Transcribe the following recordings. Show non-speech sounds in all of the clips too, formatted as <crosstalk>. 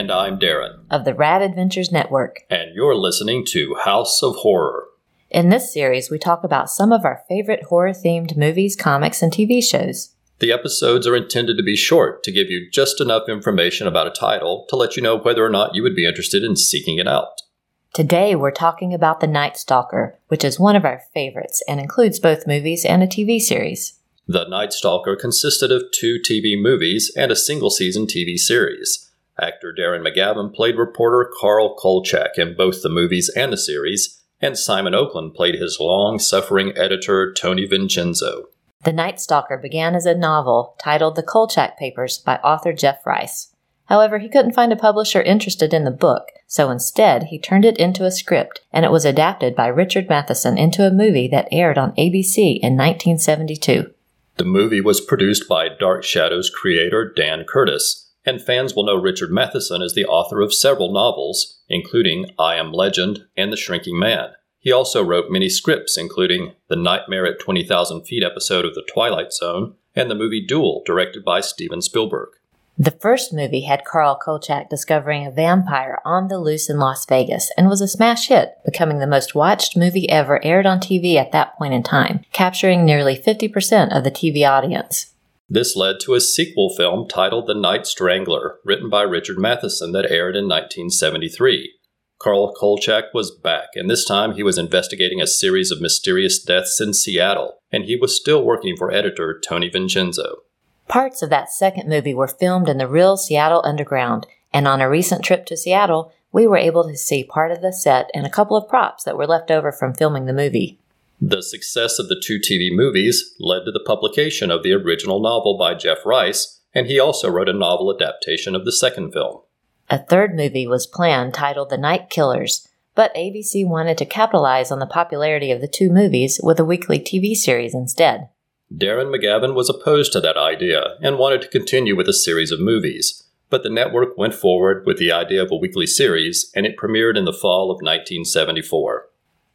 Hi, I'm Ruth And I'm Darren, of the Rad Adventures Network. and you're listening to House of Horror. In this series, we talk about some of our favorite horror themed movies, comics, and TV shows. The episodes are intended to be short to give you just enough information about a title to let you know whether or not you would be interested in seeking it out. Today, we're talking about The Night Stalker, which is one of our favorites and includes both movies and a TV series. The Night Stalker consisted of two TV movies and a single season TV series. Actor Darren McGavin played reporter Carl Kolchak in both the movies and the series, and Simon Oakland played his long suffering editor Tony Vincenzo. The Night Stalker began as a novel titled The Kolchak Papers by author Jeff Rice. However, he couldn't find a publisher interested in the book, so instead he turned it into a script, and it was adapted by Richard Matheson into a movie that aired on ABC in 1972. The movie was produced by Dark Shadows creator Dan Curtis, and fans will know Richard Matheson as the author of several novels, including I Am Legend and The Shrinking Man. He also wrote many scripts, including the Nightmare at 20,000 Feet episode of The Twilight Zone and the movie Duel, directed by Steven Spielberg. The first movie had Carl Kolchak discovering a vampire on the loose in Las Vegas and was a smash hit, becoming the most watched movie ever aired on TV at that point in time, capturing nearly 50% of the TV audience. This led to a sequel film titled The Night Strangler, written by Richard Matheson, that aired in 1973. Carl Kolchak was back, and this time he was investigating a series of mysterious deaths in Seattle, and he was still working for editor Tony Vincenzo. Parts of that second movie were filmed in the real Seattle Underground, and on a recent trip to Seattle, we were able to see part of the set and a couple of props that were left over from filming the movie. The success of the two TV movies led to the publication of the original novel by Jeff Rice, and he also wrote a novel adaptation of the second film. A third movie was planned titled The Night Killers, but ABC wanted to capitalize on the popularity of the two movies with a weekly TV series instead. Darren McGavin was opposed to that idea and wanted to continue with a series of movies, but the network went forward with the idea of a weekly series, and it premiered in the fall of 1974.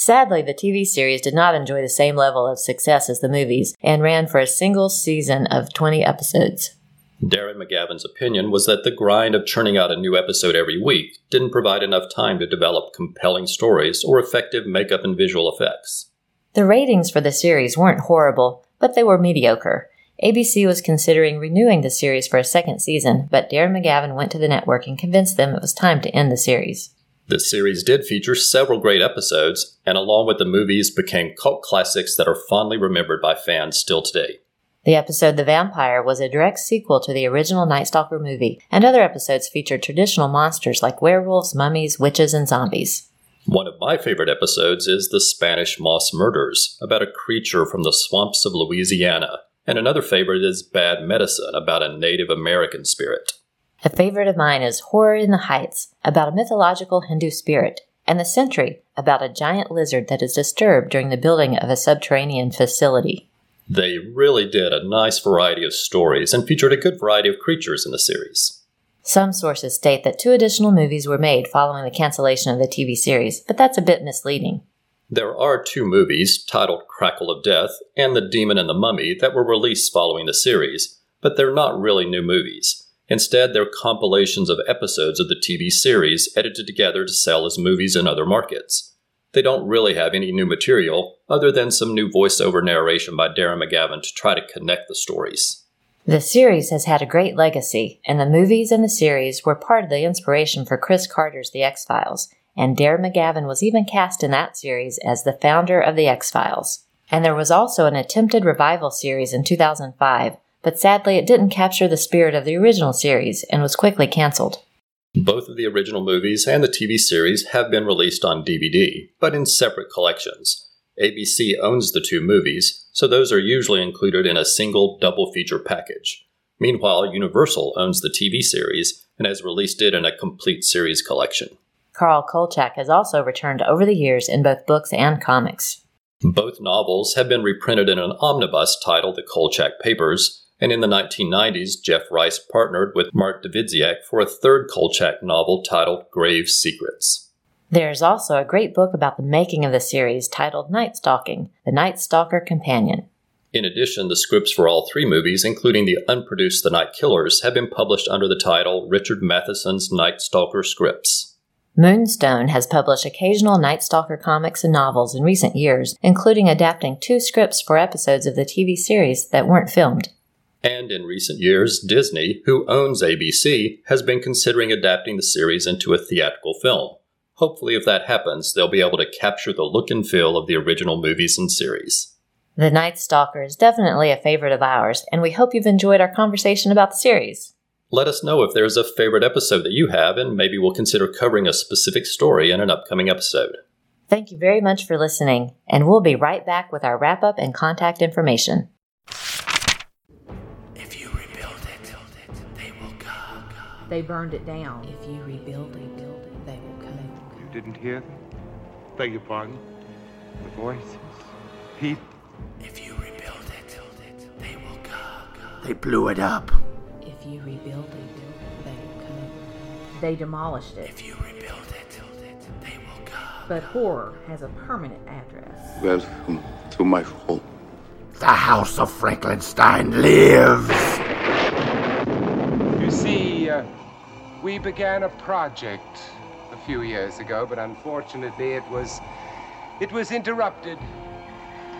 Sadly, the TV series did not enjoy the same level of success as the movies and ran for a single season of 20 episodes. Darren McGavin's opinion was that the grind of churning out a new episode every week didn't provide enough time to develop compelling stories or effective makeup and visual effects. The ratings for the series weren't horrible, but they were mediocre. ABC was considering renewing the series for a second season, but Darren McGavin went to the network and convinced them it was time to end the series. The series did feature several great episodes, and along with the movies, became cult classics that are fondly remembered by fans still today. The episode The Vampire was a direct sequel to the original Night Stalker movie, and other episodes featured traditional monsters like werewolves, mummies, witches, and zombies. One of my favorite episodes is The Spanish Moss Murders, about a creature from the swamps of Louisiana, and another favorite is Bad Medicine, about a Native American spirit. A favorite of mine is Horror in the Heights, about a mythological Hindu spirit, and The Sentry, about a giant lizard that is disturbed during the building of a subterranean facility. They really did a nice variety of stories and featured a good variety of creatures in the series. Some sources state that two additional movies were made following the cancellation of the TV series, but that's a bit misleading. There are two movies, titled Crackle of Death and The Demon and the Mummy, that were released following the series, but they're not really new movies. Instead, they're compilations of episodes of the TV series edited together to sell as movies in other markets. They don't really have any new material, other than some new voiceover narration by Darren McGavin to try to connect the stories. The series has had a great legacy, and the movies and the series were part of the inspiration for Chris Carter's The X Files, and Darren McGavin was even cast in that series as the founder of The X Files. And there was also an attempted revival series in 2005, but sadly it didn't capture the spirit of the original series and was quickly canceled. Both of the original movies and the TV series have been released on DVD, but in separate collections. ABC owns the two movies, so those are usually included in a single double feature package. Meanwhile, Universal owns the TV series and has released it in a complete series collection. Carl Kolchak has also returned over the years in both books and comics. Both novels have been reprinted in an omnibus titled The Kolchak Papers, and in the 1990s, Jeff Rice partnered with Mark Dawidziak for a third Kolchak novel titled Grave Secrets. There's also a great book about the making of the series titled Night Stalking, The Night Stalker Companion. In addition, the scripts for all three movies, including the unproduced The Night Killers, have been published under the title Richard Matheson's Night Stalker Scripts. Moonstone has published occasional Night Stalker comics and novels in recent years, including adapting two scripts for episodes of the TV series that weren't filmed. And in recent years, Disney, who owns ABC, has been considering adapting the series into a theatrical film. Hopefully, if that happens, they'll be able to capture the look and feel of the original movies and series. The Night Stalker is definitely a favorite of ours, and we hope you've enjoyed our conversation about the series. Let us know if there's a favorite episode that you have, and maybe we'll consider covering a specific story in an upcoming episode. Thank you very much for listening, and we'll be right back with our wrap up and contact information. They burned it down. If you rebuild it, build it, they will come. You didn't hear them? Beg your pardon? The voices? Pete? If you rebuild it, they will come. They blew it up. If you rebuild it, they will come. They demolished it. If you rebuild it, they will come. But horror has a permanent address. Welcome to my home. The House of Frankenstein lives. You see, uh, we began a project a few years ago, but unfortunately it was it was interrupted,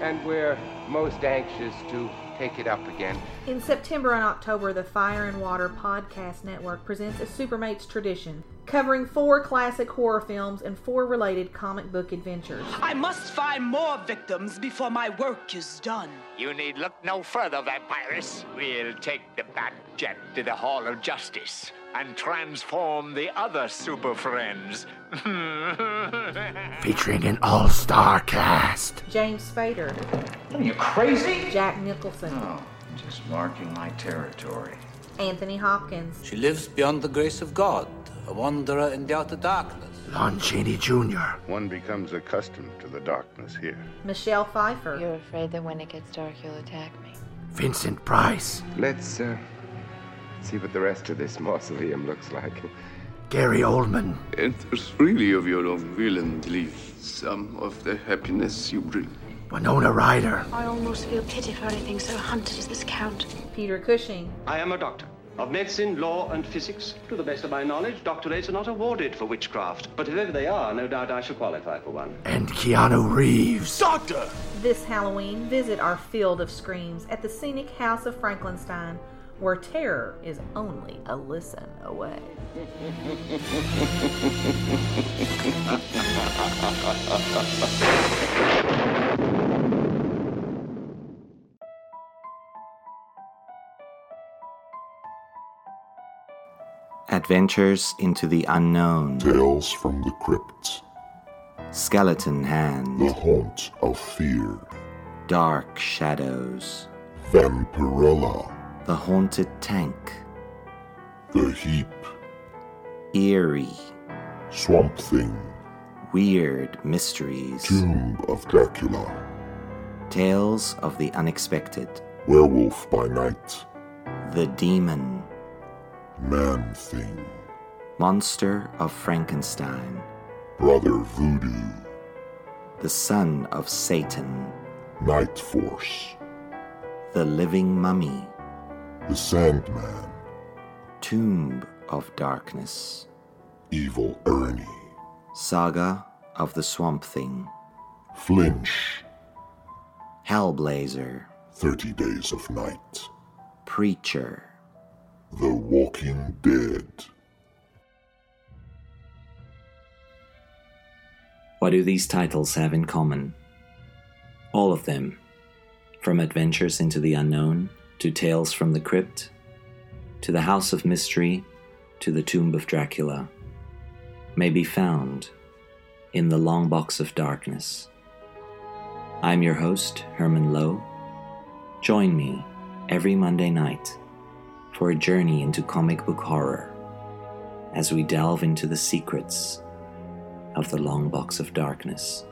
and we're most anxious to take it up again. In September and October, the Fire and Water Podcast Network presents a Supermates tradition, covering four classic horror films and four related comic book adventures. I must find more victims before my work is done. You need look no further, vampires. We'll take the Bat Jet to the Hall of Justice and transform the other super friends. <laughs> Featuring an all star cast. James Spader, Are you crazy? Jack Nicholson, Oh, just marking my territory. Anthony Hopkins, She lives beyond the grace of God, a wanderer in the outer darkness. Lon Chaney Jr. One becomes accustomed to the darkness here. Michelle Pfeiffer, You're afraid that when it gets dark, you'll attack me. Vincent Price. Let's uh, see what the rest of this mausoleum looks like. Gary Oldman. Enters freely of your own will and leave some of the happiness you bring. Winona Ryder. I almost feel pity for anything so hunted as this count. Peter Cushing, I am a doctor of medicine, law, and physics. To the best of my knowledge, doctorates are not awarded for witchcraft. But if ever they are, no doubt I shall qualify for one. And Keanu Reeves. Doctor! This Halloween, visit our field of screams at the scenic House of Frankenstein, where terror is only a listen away. Adventures into the Unknown. Tales from the Crypt. Skeleton Hand. The Haunt of Fear. Dark Shadows. Vampirella. The Haunted Tank. The Heap. Eerie. Swamp Thing. Weird Mysteries. Tomb of Dracula. Tales of the Unexpected. Werewolf by Night. The Demon. Man Thing. Monster of Frankenstein. Brother Voodoo. The Son of Satan. Night Force. The Living Mummy. The Sandman. Tomb of Darkness. Evil Ernie. Saga of the Swamp Thing. Flinch. Hellblazer. Thirty Days of Night. Preacher. The Walking Dead. What do these titles have in common? All of them, from Adventures into the Unknown to Tales from the Crypt, to the House of Mystery to the Tomb of Dracula, may be found in the Long Box of Darkness. I'm your host, Herman Lowe. Join me every Monday night for a journey into comic book horror as we delve into the secrets of the Long Box of Darkness.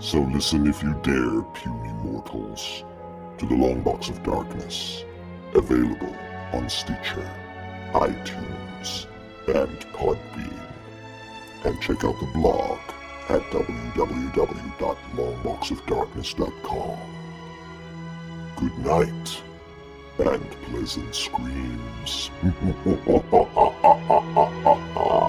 So listen if you dare, puny mortals, to the Long Box of Darkness, available on Stitcher, iTunes, and Podbean. And check out the blog at www.longboxofdarkness.com. good night and pleasant screams. <laughs>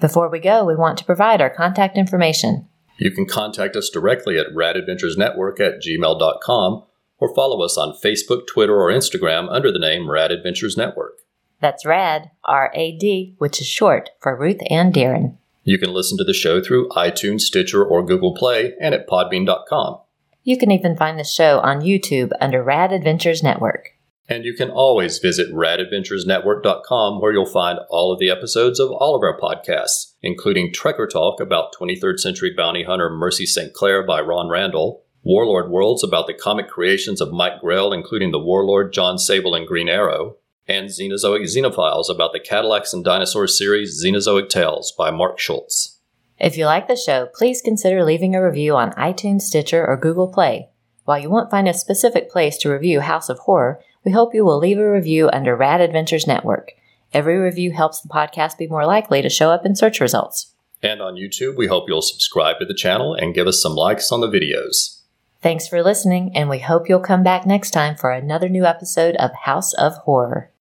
Before we go, we want to provide our contact information. You can contact us directly at radadventuresnetwork at gmail.com or follow us on Facebook, Twitter, or Instagram under the name Rad Adventures Network. That's RAD, R A D, which is short for Ruth and Darren. You can listen to the show through iTunes, Stitcher, or Google Play and at podbean.com. You can even find the show on YouTube under Rad Adventures Network. And you can always visit radadventuresnetwork.com where you'll find all of the episodes of all of our podcasts, including Trekker Talk about 23rd century bounty hunter Mercy St. Clair by Ron Randall, Warlord Worlds about the comic creations of Mike Grell, including the Warlord, John Sable, and Green Arrow, and Xenozoic Xenophiles about the Cadillacs and Dinosaurs series Xenozoic Tales by Mark Schultz. If you like the show, please consider leaving a review on iTunes, Stitcher, or Google Play. While you won't find a specific place to review House of Horror, we hope you will leave a review under Rad Adventures Network. Every review helps the podcast be more likely to show up in search results. And on YouTube, we hope you'll subscribe to the channel and give us some likes on the videos. Thanks for listening, and we hope you'll come back next time for another new episode of House of Horror.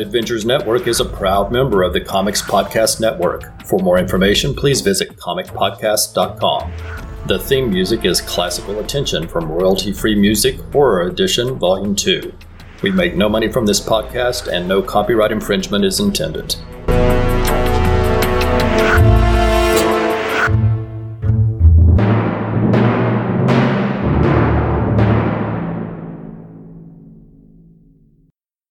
Adventures Network is a proud member of the Comics Podcast Network. For more information, please visit comicpodcast.com. The theme music is Classical Attention from Royalty Free Music Horror Edition Volume 2. We make no money from this podcast and no copyright infringement is intended.